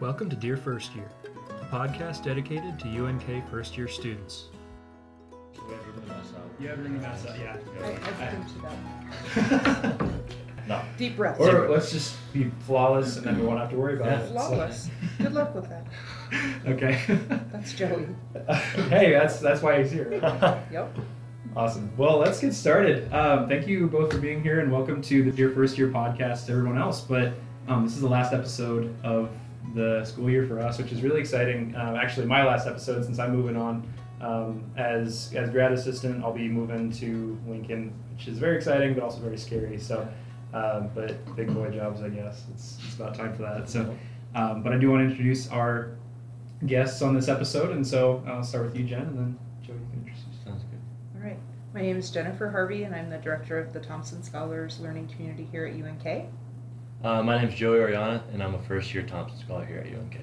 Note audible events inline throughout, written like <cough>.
Welcome to Dear First Year, a podcast dedicated to UNK first year students. You have room to mess up, yeah. I, I think that. <laughs> no. Deep breath. Or let's just be flawless and then we won't have to worry about Yeah. it. Flawless. Good luck with that. <laughs> okay. <laughs> That's Joey. hey, that's that's why he's here. Yep. Awesome. Well, let's get started. Um, thank you both for being here and welcome to the Dear First Year podcast to everyone else. But um, this is the last episode of the school year for us, which is really exciting. Um, actually, my last episode since I'm moving on. Um, as, as grad assistant, I'll be moving to Lincoln, which is very exciting, but also very scary. So, um, but big boy jobs, I guess. It's, it's about time for that. So, um, but I do want to introduce our guests on this episode. And so I'll start with you, Jen, and then Joe, you can introduce Sounds good. All right. My name is Jennifer Harvey, and I'm the director of the Thompson Scholars Learning Community here at UNK. Uh, my name is Joey Oriana, and I'm a first year Thompson Scholar here at UNK.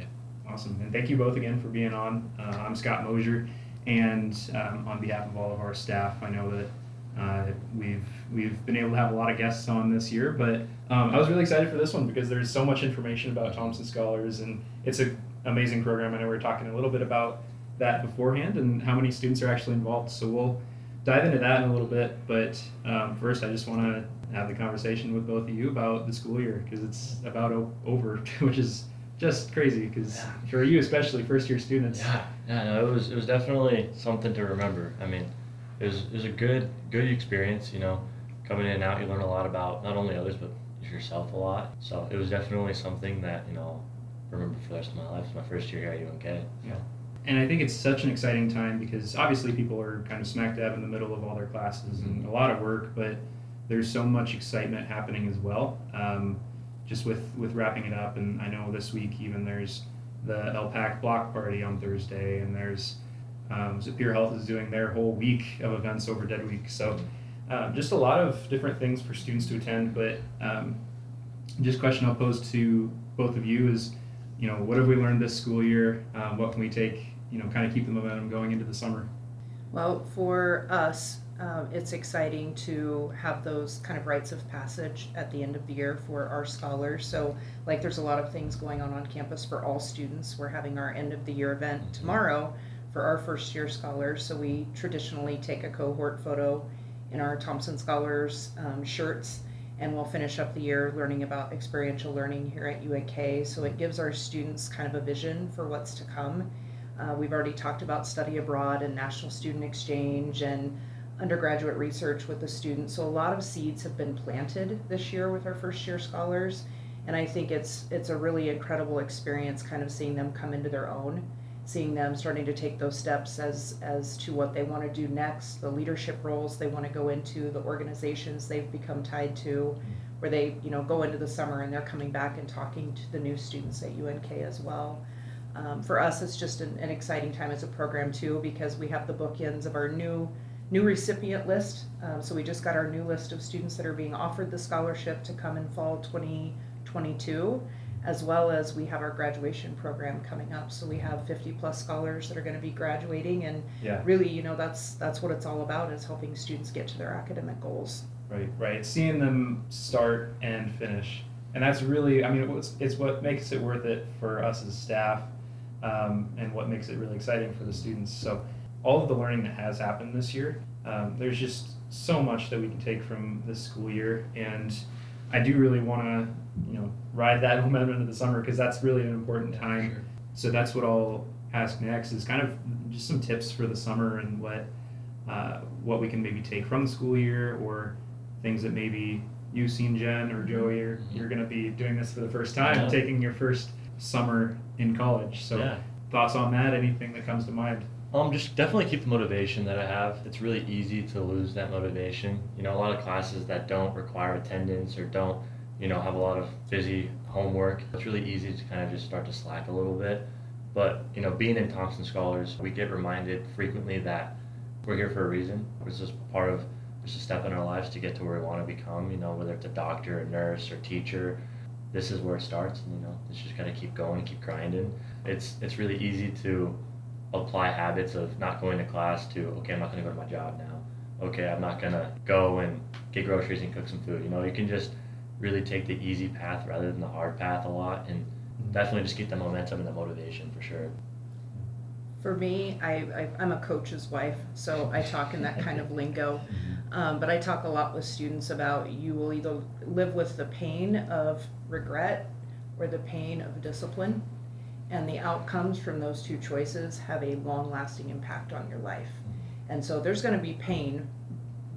Awesome. And thank you both again for being on. Uh, I'm Scott Mosier, and um, on behalf of all of our staff, I know that uh, we've we've been able to have a lot of guests on this year, but um, I was really excited for this one because there's so much information about Thompson Scholars, and it's an amazing program. I know we were talking a little bit about that beforehand and how many students are actually involved. So we'll dive into that in a little bit. But um, first, I just want to have the conversation with both of you about the school year because it's about o- over, <laughs> which is just crazy because Yeah. for you especially first year students Yeah, yeah, no, it was it was definitely something to remember. I mean, it was it was a good good experience. You know, coming in and out, you learn a lot about not only others but yourself a lot. So it was definitely something that you know remember for the rest of my life. It's my first year here at UNK. Yeah. And I think it's such an exciting time because obviously people are kind of smack dab in the middle of all their classes and a lot of work, but there's so much excitement happening as well. Um, just with with wrapping it up, and I know this week even there's the LPAC block party on Thursday, and there's um, Superior Health is doing their whole week of events over Dead Week. So um, just a lot of different things for students to attend. But um, just question I'll pose to both of you is, you know, what have we learned this school year? Um, what can we take, you know, kind of keep the momentum going into the summer? Well, for us, um, it's exciting to have those kind of rites of passage at the end of the year for our scholars. So, like, there's a lot of things going on on campus for all students. We're having our end of the year event tomorrow for our first year scholars. So, we traditionally take a cohort photo in our Thompson Scholars um, shirts, and we'll finish up the year learning about experiential learning here at UNK. So, it gives our students kind of a vision for what's to come. Uh, we've already talked about study abroad and national student exchange and undergraduate research with the students. So a lot of seeds have been planted this year with our first year scholars, and I think it's it's a really incredible experience, kind of seeing them come into their own, seeing them starting to take those steps as as to what they want to do next, the leadership roles they want to go into, the organizations they've become tied to, where they you know go into the summer and they're coming back and talking to the new students at UNK as well. Um, for us, it's just an, an exciting time as a program too because we have the bookends of our new new recipient list. Um, so we just got our new list of students that are being offered the scholarship to come in fall 2022, as well as we have our graduation program coming up. So we have 50 plus scholars that are going to be graduating, and Yeah. really, you know, that's that's what it's all about is helping students get to their academic goals. Right, right. Seeing them start and finish, and that's really, I mean, it's, it's what makes it worth it for us as staff, um, and what makes it really exciting for the students. So, all of the learning that has happened this year, um, there's just so much that we can take from this school year, and I do really want to, you know, ride that <laughs> momentum into the summer because that's really an important time. Sure. So that's what I'll ask next is kind of just some tips for the summer and what uh, what we can maybe take from the school year or things that maybe you've seen Jen or Joey or you're going to be doing this for the first time, Yeah. taking your first summer in college. So yeah. thoughts on that? Anything that comes to mind? Um, just definitely keep the motivation that I have. It's really easy to lose that motivation. You know, a lot of classes that don't require attendance or don't, you know, have a lot of busy homework. It's really easy to kind of just start to slack a little bit. But you know, being in Thompson Scholars, we get reminded frequently that we're here for a reason. It's just part of just a step in our lives to get to where we want to become. You know, whether it's a doctor, a nurse, or teacher, this is where it starts. And you know, it's just gotta keep going, keep grinding. It's it's really easy to apply habits of not going to class to okay, I'm not gonna go to my job now. Okay, I'm not gonna go and get groceries and cook some food. You know, you can just really take the easy path rather than the hard path a lot and mm-hmm. definitely just keep the momentum and the motivation for sure. For me, I, I, I'm a coach's wife, so I talk in that kind of lingo. <laughs> Mm-hmm. Um, but I talk a lot with students about you will either live with the pain of regret or the pain of discipline. And the outcomes from those two choices have a long lasting impact on your life. And so there's going to be pain,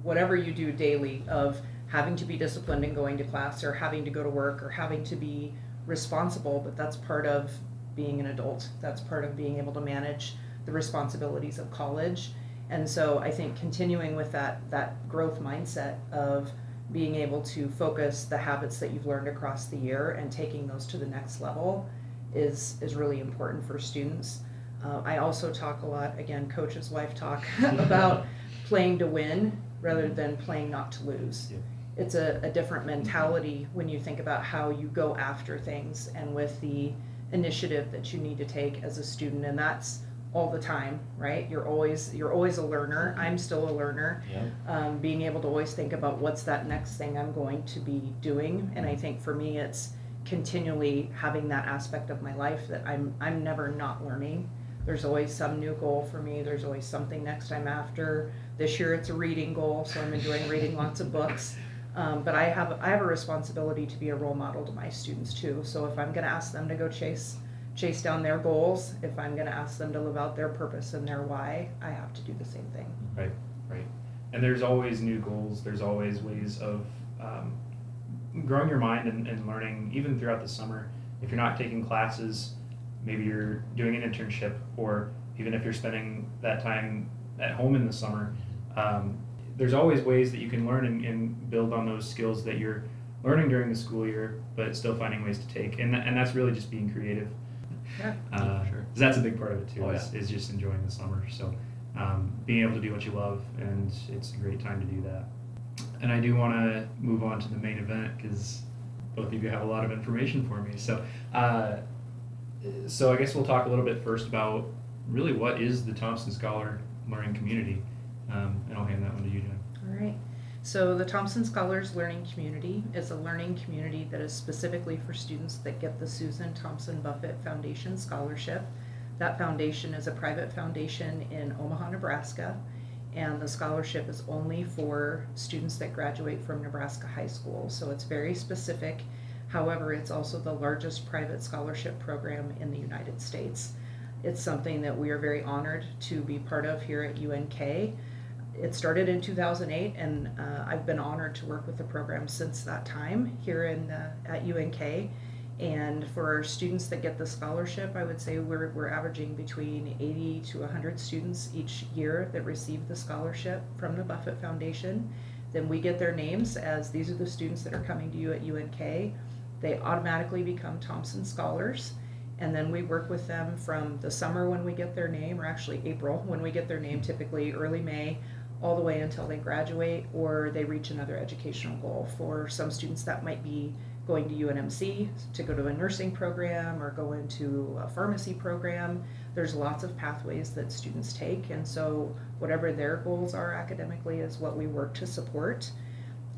whatever you do daily, of having to be disciplined and going to class or having to go to work or having to be responsible, but that's part of being an adult. That's part of being able to manage the responsibilities of college. And so I think continuing with that that growth mindset of being able to focus the habits that you've learned across the year and taking those to the next level is is really important for students. Uh, I also talk a lot, again, coach's wife talk <laughs> about playing to win rather than playing not to lose. Yeah. It's a, a different mentality when you think about how you go after things and with the initiative that you need to take as a student, and that's all the time, right? You're always you're always a learner. I'm still a learner. Yeah. Um, being able to always think about what's that next thing I'm going to be doing, and I think for me, it's continually having that aspect of my life that I'm I'm never not learning. There's always some new goal for me. There's always something next I'm after. This year it's a reading goal, so I'm enjoying reading lots of books. Um, but I have I have a responsibility to be a role model to my students too. So if I'm going to ask them to go chase chase down their goals, if I'm going to ask them to live out their purpose and their why, I have to do the same thing. Right, right. And there's always new goals. There's always ways of um, growing your mind and, and learning, even throughout the summer. If you're not taking classes, maybe you're doing an internship, or even if you're spending that time at home in the summer, um, there's always ways that you can learn and, and build on those skills that you're learning during the school year, but still finding ways to take. And, and that's really just being creative. Yeah. Uh, Sure. 'cause that's a big part of it too. Oh, is, yeah. is just enjoying the summer. So um, being able to do what you love, and it's a great time to do that. And I do want to move on to the main event because both of you have a lot of information for me. So, uh, so I guess we'll talk a little bit first about really what is the Thompson Scholar Learning Community, um, and I'll hand that one to you, Jen. All right. So the Thompson Scholars Learning Community is a learning community that is specifically for students that get the Susan Thompson Buffett Foundation Scholarship. That foundation is a private foundation in Omaha, Nebraska, and the scholarship is only for students that graduate from Nebraska high school. So it's very specific. However, it's also the largest private scholarship program in the United States. It's something that we are very honored to be part of here at UNK it started in 2008 and uh, i've been honored to work with the program since that time here in uh, at unk and for our students that get the scholarship i would say we're, we're averaging between 80 to 100 students each year that receive the scholarship from the buffett foundation. Then we get their names as these are the students that are coming to you at unk they automatically become thompson scholars and then we work with them from the summer when we get their name or actually april when we get their name typically early may all the way until they graduate or they reach another educational goal. For some students, that might be going to UNMC to go to a nursing program or go into a pharmacy program. There's lots of pathways that students take, and so whatever their goals are academically is what we work to support.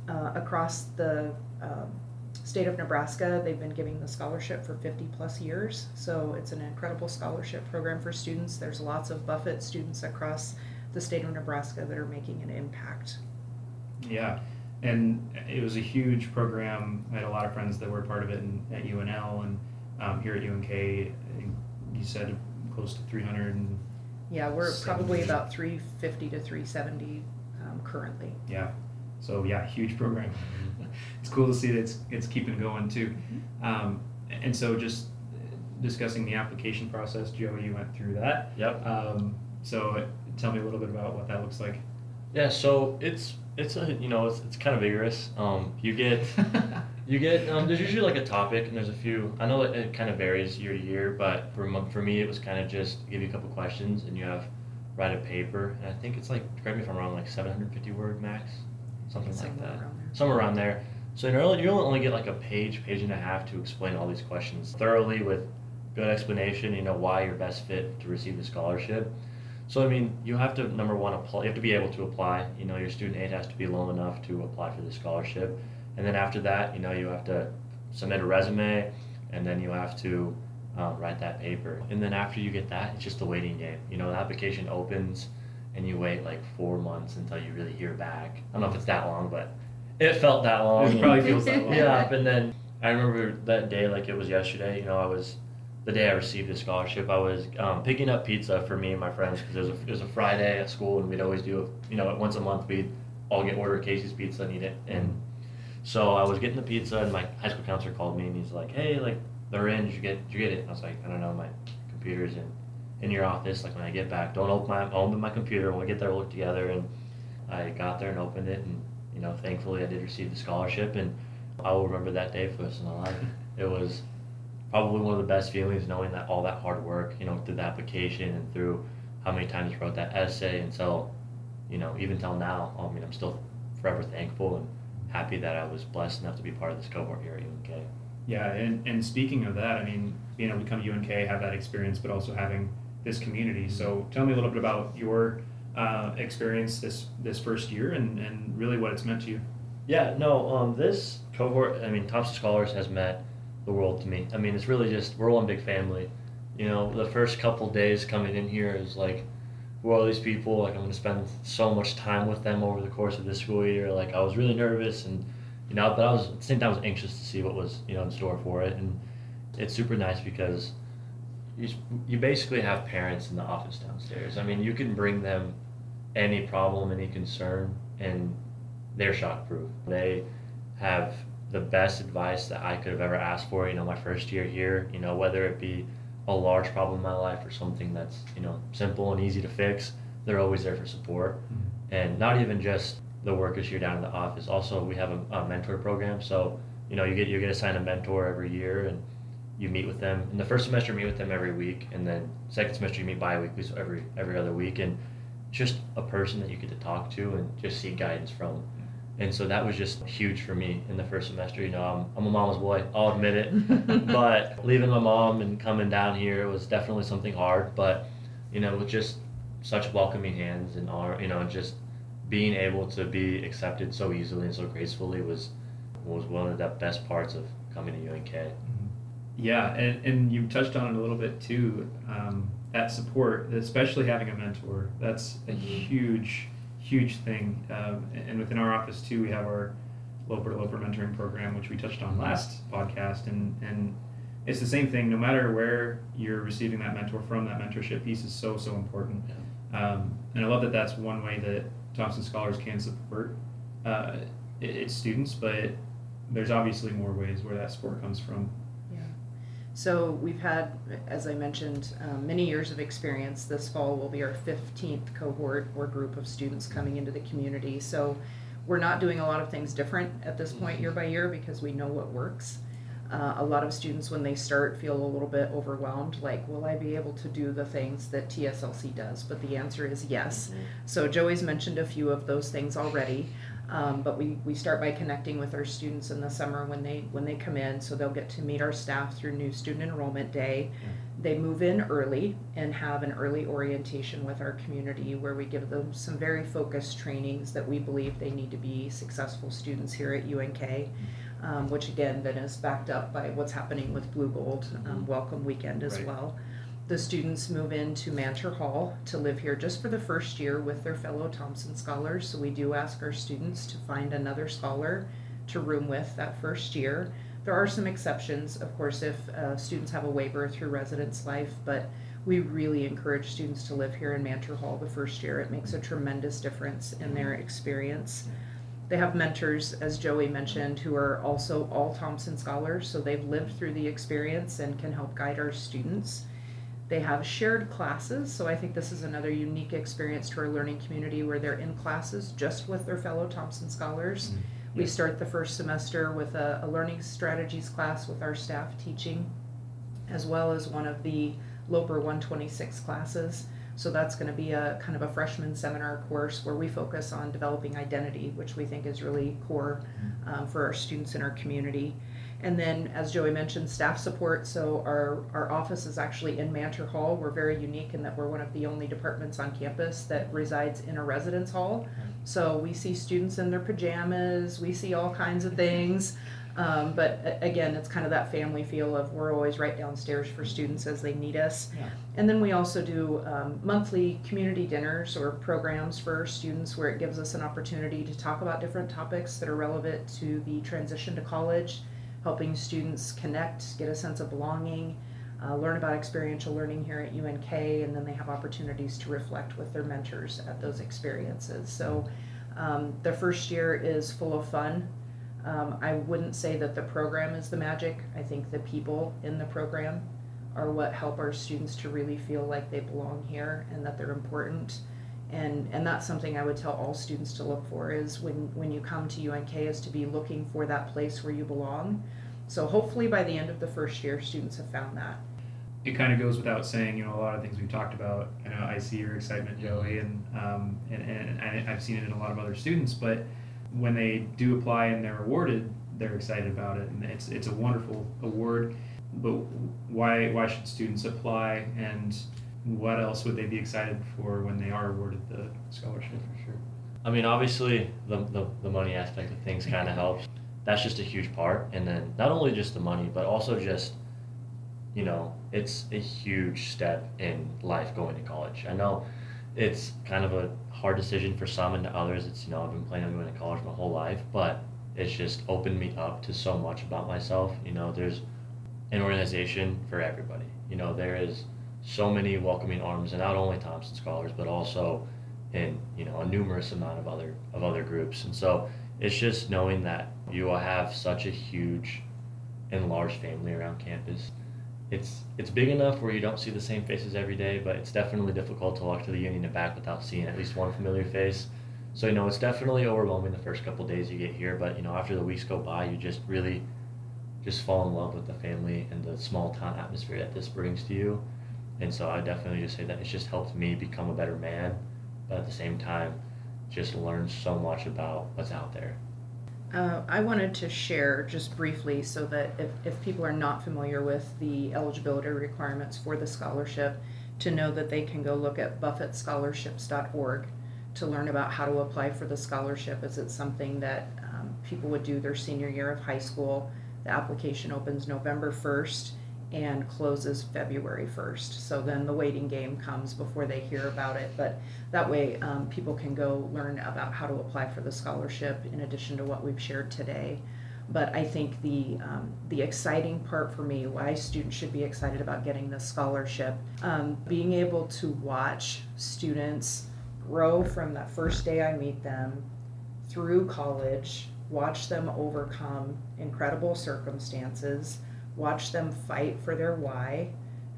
Uh, across the um, state of Nebraska, they've been giving the scholarship for 50 plus years, so it's an incredible scholarship program for students. There's lots of Buffett students across the state of Nebraska that are making an impact. Yeah, and it was a huge program. I had a lot of friends that were part of it in, at UNL and um, here at UNK. You said close to 300 and Yeah, we're probably about 350 to 370 um, currently. yeah, so yeah, huge program. <laughs> it's cool to see that it's it's keeping going too. Um, and so just discussing the application process, Joe, you went through that. Yep. Um, so tell me a little bit about what that looks like. Yeah, so it's it's a you know it's, it's kind of vigorous. Um, you get <laughs> you get um, there's usually like a topic and there's a few. I know it, it kind of varies year to year, but for for me it was kind of just give you a couple questions and you have write a paper and I think it's like correct me if I'm wrong like 750 word max, something like Somewhere that, around there. somewhere around there. So in early you only get like a page, page and a half to explain all these questions thoroughly with good explanation. You know why you're best fit to receive the scholarship. So I mean, you have to number one apply. You have to be able to apply. You know, your student aid has to be low enough to apply for the scholarship, and then after that, you know, you have to submit a resume, and then you have to um, write that paper. And then after you get that, it's just a waiting game. You know, the application opens, and you wait like four months until you really hear back. I don't know if it's that long, but it felt that long. It probably feels that <laughs> long. Yeah, and then I remember that day like it was yesterday. You know, I was the day I received the scholarship. I was um, picking up pizza for me and my friends because was a, was a Friday at school, and we'd always do. You know, once a month we'd all get order Casey's pizza and eat it. And so I was getting the pizza, and my high school counselor called me, and he's like, "Hey, like they're in. Did you get? Did you get it?" And I was like, "I don't know. My computer's in in your office. Like when I get back, don't open my open my computer. When we get there, we'll look together." And I got there and opened it, and you know, thankfully I did receive the scholarship, and I will remember that day for the rest of my life. It was probably one of the best feelings knowing that all that hard work, you know, through the application and through how many times I wrote that essay until, you know, even till now. I mean, I'm still forever thankful and happy that I was blessed enough to be part of this cohort here at UNK. Yeah, and, and speaking of that, I mean, being able to come to UNK, have that experience, but also having this community. So tell me a little bit about your uh, experience this this first year and, and really what it's meant to you. Yeah, no, um, this cohort, I mean, Thompson Scholars has meant the world to me. I mean, it's really just, we're one big family. You know, the first couple days coming in here is like, who are these people? Like, I'm going to spend so much time with them over the course of this school year. Like, I was really nervous and, you know, but I was, at the same time, I was anxious to see what was, you know, in store for it. And it's super nice because you, you basically have parents in the office downstairs. I mean, you can bring them any problem, any concern, and they're shockproof. They have the best advice that I could have ever asked for. You know, my first year here. You know, whether it be a large problem in my life or something that's you know simple and easy to fix, they're always there for support. Mm-hmm. And not even just the workers here down in the office. Also, we have a, a mentor program. So you know, you get you get assigned a mentor every year, and you meet with them. In the first semester, you meet with them every week, and then second semester, you meet bi-weekly, so every every other week, and just a person that you get to talk to and just seek guidance from and so that was just huge for me in the first semester. You know, I'm, I'm a mama's boy, I'll admit it. <laughs> but leaving my mom and coming down here was definitely something hard. But, you know, with just such welcoming hands and, all, you know, just being able to be accepted so easily and so gracefully was was one of the best parts of coming to UNK. Mm-hmm. Yeah, and, and you touched on it a little bit too. Um, that support, especially having a mentor, that's a mm-hmm. huge huge thing. Um, and within our office too, we have our Loper to Loper mentoring program, which we touched on last podcast, and and it's the same thing. No matter where you're receiving that mentor from, that mentorship piece is so so important. Yeah. Um, and I love that that's one way that Thompson Scholars can support uh, its students, but there's obviously more ways where that support comes from. So we've had, as I mentioned, um, many years of experience. This fall will be our 15th cohort or group of students coming into the community. So we're not doing a lot of things different at this point year by year because we know what works. Uh, a lot of students, when they start, feel a little bit overwhelmed like, will I be able to do the things that TSLC does? But the answer is yes. Mm-hmm. So Joey's mentioned a few of those things already. Um, but we, we start by connecting with our students in the summer when they when they come in, so they'll get to meet our staff through new student enrollment day. Yeah. They move in early and have an early orientation with our community where we give them some very focused trainings that we believe they need to be successful students here at UNK. Mm-hmm. Um, which again then is backed up by what's happening with Blue Gold um, Welcome Weekend as right. well the students move into Mantor Hall to live here just for the first year with their fellow Thompson scholars. So we do ask our students to find another scholar to room with that first year. There are some exceptions, of course, if uh, students have a waiver through residence life, but we really encourage students to live here in Mantor Hall the first year. It makes a tremendous difference in their experience. They have mentors, as Joey mentioned, who are also all Thompson scholars, so they've lived through the experience and can help guide our students. They have shared classes, so I think this is another unique experience to our learning community where they're in classes just with their fellow Thompson scholars. Mm-hmm. We start the first semester with a, a, learning strategies class with our staff teaching, as well as one of the Loper 126 classes. So that's going to be a kind of a freshman seminar course where we focus on developing identity, which we think is really core mm-hmm. um, for our students in our community. And then, as Joey mentioned, staff support. So our, our office is actually in Mantor Hall. We're very unique in that we're one of the only departments on campus that resides in a residence hall. So we see students in their pajamas. We see all kinds of things. Um, but a- again, it's kind of that family feel of we're always right downstairs for students as they need us. Yeah. And then we also do um, monthly community dinners or programs for students where it gives us an opportunity to talk about different topics that are relevant to the transition to college, helping students connect, get a sense of belonging, uh, learn about experiential learning here at UNK, and then they have opportunities to reflect with their mentors at those experiences. So um, the first year is full of fun. Um, I wouldn't say that the program is the magic. I think the people in the program are what help our students to really feel like they belong here and that they're important. And, and that's something I would tell all students to look for is when, when you come to UNK is to be looking for that place where you belong. So hopefully by the end of the first year, students have found that. it kind of goes without saying, you know, a lot of things we've talked about. I know I see your excitement, Joey, and um, and, and I- I've seen it in a lot of other students. But when they do apply and they're awarded, they're excited about it, and it's it's a wonderful award. But why why should students apply, and what else would they be excited for when they are awarded the scholarship? For sure. I mean, obviously, the, the, the money aspect of things kind of helps. That's just a huge part. And then not only just the money, but also just, you know, it's a huge step in life going to college. I know it's kind of a hard decision for some and to others. It's, you know, I've been planning on going to college my whole life, but it's just opened me up to so much about myself. You know, there's an organization for everybody. You know, there is so many welcoming arms, and not only Thompson Scholars, but also in you know a numerous amount of other of other groups. And so it's just knowing that you will have such a huge and large family around campus. It's it's big enough where you don't see the same faces every day, but it's definitely difficult to walk to the union and back without seeing at least one familiar face. So you know it's definitely overwhelming the first couple days you get here, but you know after the weeks go by, you just really just fall in love with the family and the small town atmosphere that this brings to you. And so I definitely just say that it's just helped me become a better man, but at the same time, just learn so much about what's out there. Uh, I wanted to share just briefly so that if, if people are not familiar with the eligibility requirements for the scholarship, to know that they can go look at buffettscholarships.org to learn about how to apply for the scholarship. Is it something that um, people would do their senior year of high school? The application opens November 1st and closes February 1st. So then the waiting game comes before they hear about it. But that way, um, people can go learn about how to apply for the scholarship in addition to what we've shared today. But I think the um, the exciting part for me, why students should be excited about getting this scholarship, um, being able to watch students grow from that first day I meet them through college, watch them overcome incredible circumstances, watch them fight for their why,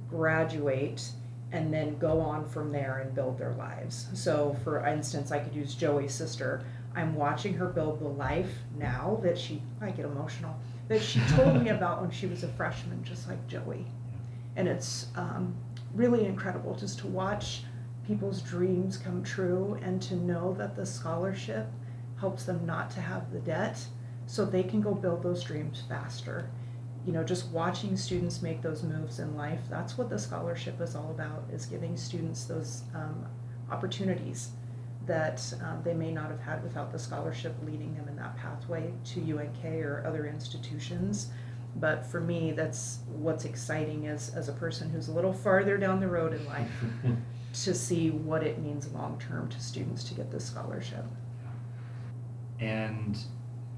graduate, and then go on from there and build their lives. So, for instance, I could use Joey's sister. I'm watching her build the life now that she, I get emotional, that she <laughs> told me about when she was a freshman, just like Joey. And it's um, really incredible just to watch people's dreams come true and to know that the scholarship helps them not to have the debt so they can go build those dreams faster you know just watching students make those moves in life that's what the scholarship is all about is giving students those um, opportunities that um, they may not have had without the scholarship leading them in that pathway to unk or other institutions. But for me that's what's exciting as, as a person who's a little farther down the road in life <laughs> to see what it means long term to students to get this scholarship. And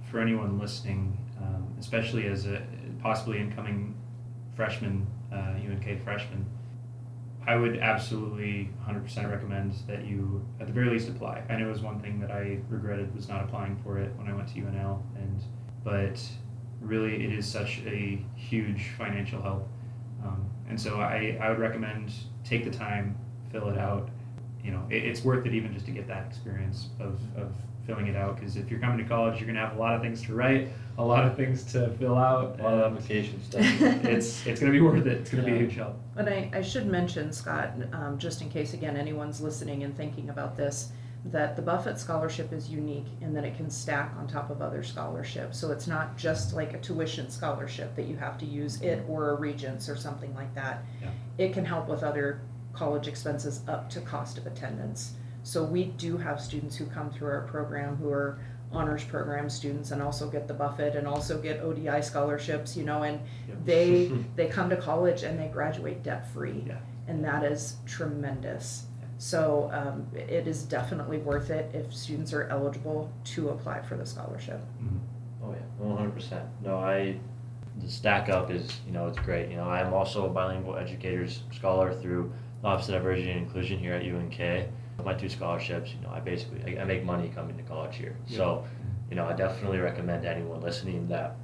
for anyone listening, um, especially as a possibly incoming freshman, uh, UNK freshman, I would absolutely 100% recommend that you, at the very least, apply. I know it was one thing that I regretted was not applying for it when I went to UNL, and but really it is such a huge financial help, um, and so I, I would recommend take the time, fill it out. You know, it, it's worth it even just to get that experience of, of filling it out because if you're coming to college, you're gonna have a lot of things to write, a lot of things to fill out. A lot of and application stuff. <laughs> it's it's gonna be worth it. It's gonna be a huge help. But I, I should mention, Scott, um, just in case again anyone's listening and thinking about this, that the Buffett Scholarship is unique in that it can stack on top of other scholarships. So it's not just like a tuition scholarship that you have to use it or a Regents or something like that. Yeah. It can help with other college expenses up to cost of attendance. So we do have students who come through our program who are honors program students and also get the Buffett and also get ODI scholarships, you know, and Yep. they <laughs> they come to college and they graduate debt free, Yeah. and that is tremendous. So um, it is definitely worth it if students are eligible to apply for the scholarship. Mhm. Oh yeah, one hundred percent. No, I the stack up is you know it's great. You know I'm also a bilingual educators scholar through the Office of Diversity and Inclusion here at UNK. My two scholarships, you know, I basically I, I make money coming to college here. Yeah. So, you know, I definitely recommend anyone listening that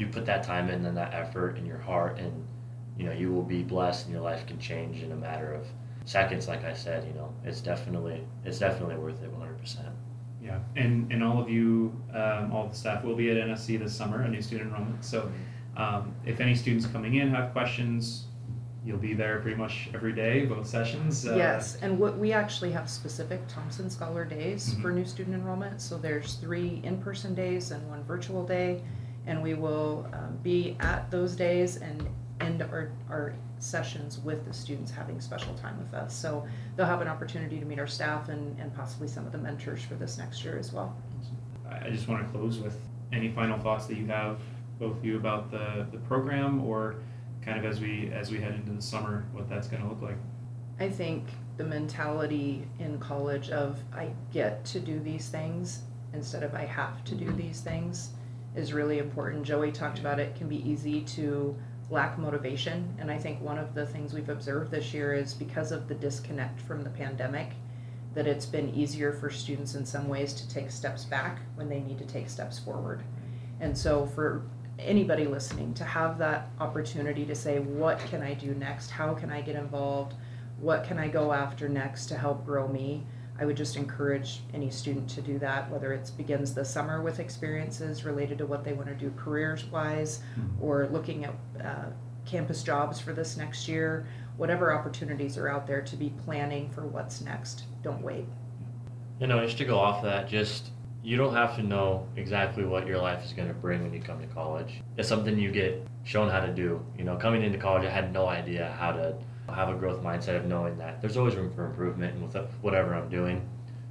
you put that time in and that effort in your heart, and you know you will be blessed, and your life can change in a matter of seconds. Like I said, you know, it's definitely it's definitely worth it, one hundred percent. Yeah, and and all of you, um, all the staff will be at NSC this summer, a new student enrollment. So, um, if any students coming in have questions, you'll be there pretty much every day, both sessions. Uh, Yes, and what, we actually have specific Thompson Scholar Days for Mhm. new student enrollment. So there's three in-person days and one virtual day. And we will um, be at those days and end our, our sessions with the students having special time with us. So they'll have an opportunity to meet our staff and, and possibly some of the mentors for this next year as well. I I just want to close with any final thoughts that you have, both of you, about the the program, or kind of as we as we head into the summer, what that's going to look like. I think the mentality in college of I get to do these things instead of I have to do mm-hmm. these things is really important. Joey talked about it can be easy to lack motivation, and I think one of the things we've observed this year is because of the disconnect from the pandemic that it's been easier for students in some ways to take steps back when they need to take steps forward. And so for anybody listening to have that opportunity to say what can I do next? How can I get involved? what can I go after next to help grow me? I would just encourage any student to do that, whether it begins the summer with experiences related to what they want to do careers wise or looking at uh, campus jobs for this next year. Whatever opportunities are out there to be planning for what's next. Don't wait. You know, just to go off of that, just you don't have to know exactly what your life is going to bring when you come to college. It's something you get shown how to do. You know, coming into college, I had no idea how to have a growth mindset of knowing that there's always room for improvement and with whatever I'm doing.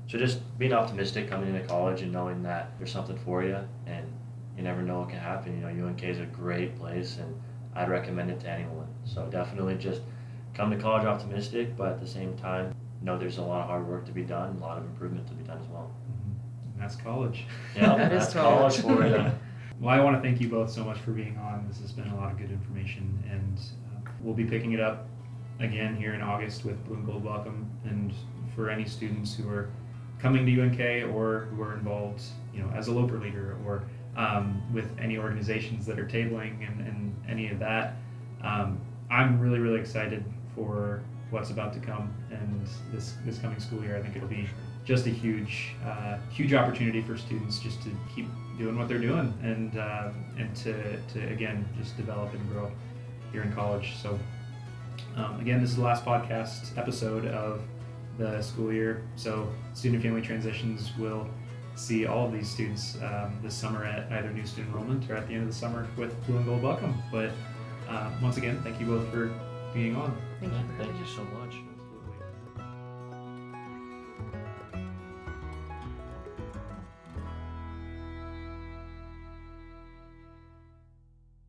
So just being optimistic coming into college and knowing that there's something for you and you never know what can happen. You know, UNK is a great place and I'd recommend it to anyone. So definitely just come to college optimistic, but at the same time, know there's a lot of hard work to be done, a lot of improvement to be done as well. That's college. Yeah, <laughs> That is that's college for you. <laughs> Well, I want to thank you both so much for being on. This has been a lot of good information, and uh, we'll be picking it up again here in August with Blue and Gold Welcome. And for any students who are coming to UNK or who are involved, you know, as a LOPER leader or um, with any organizations that are tabling and, and any of that, um, I'm really, really excited for what's about to come. And this this coming school year, I think it'll be just a huge, uh, huge opportunity for students just to keep doing what they're doing and uh, and to, to again just develop and grow here in college. So um, again, this is the last podcast episode of the school year. So student family transitions will see all of these students um, this summer at either new student enrollment or at the end of the summer with Blue and Gold Welcome. But uh, once again, thank you both for being on. Thank you. Thank you so much.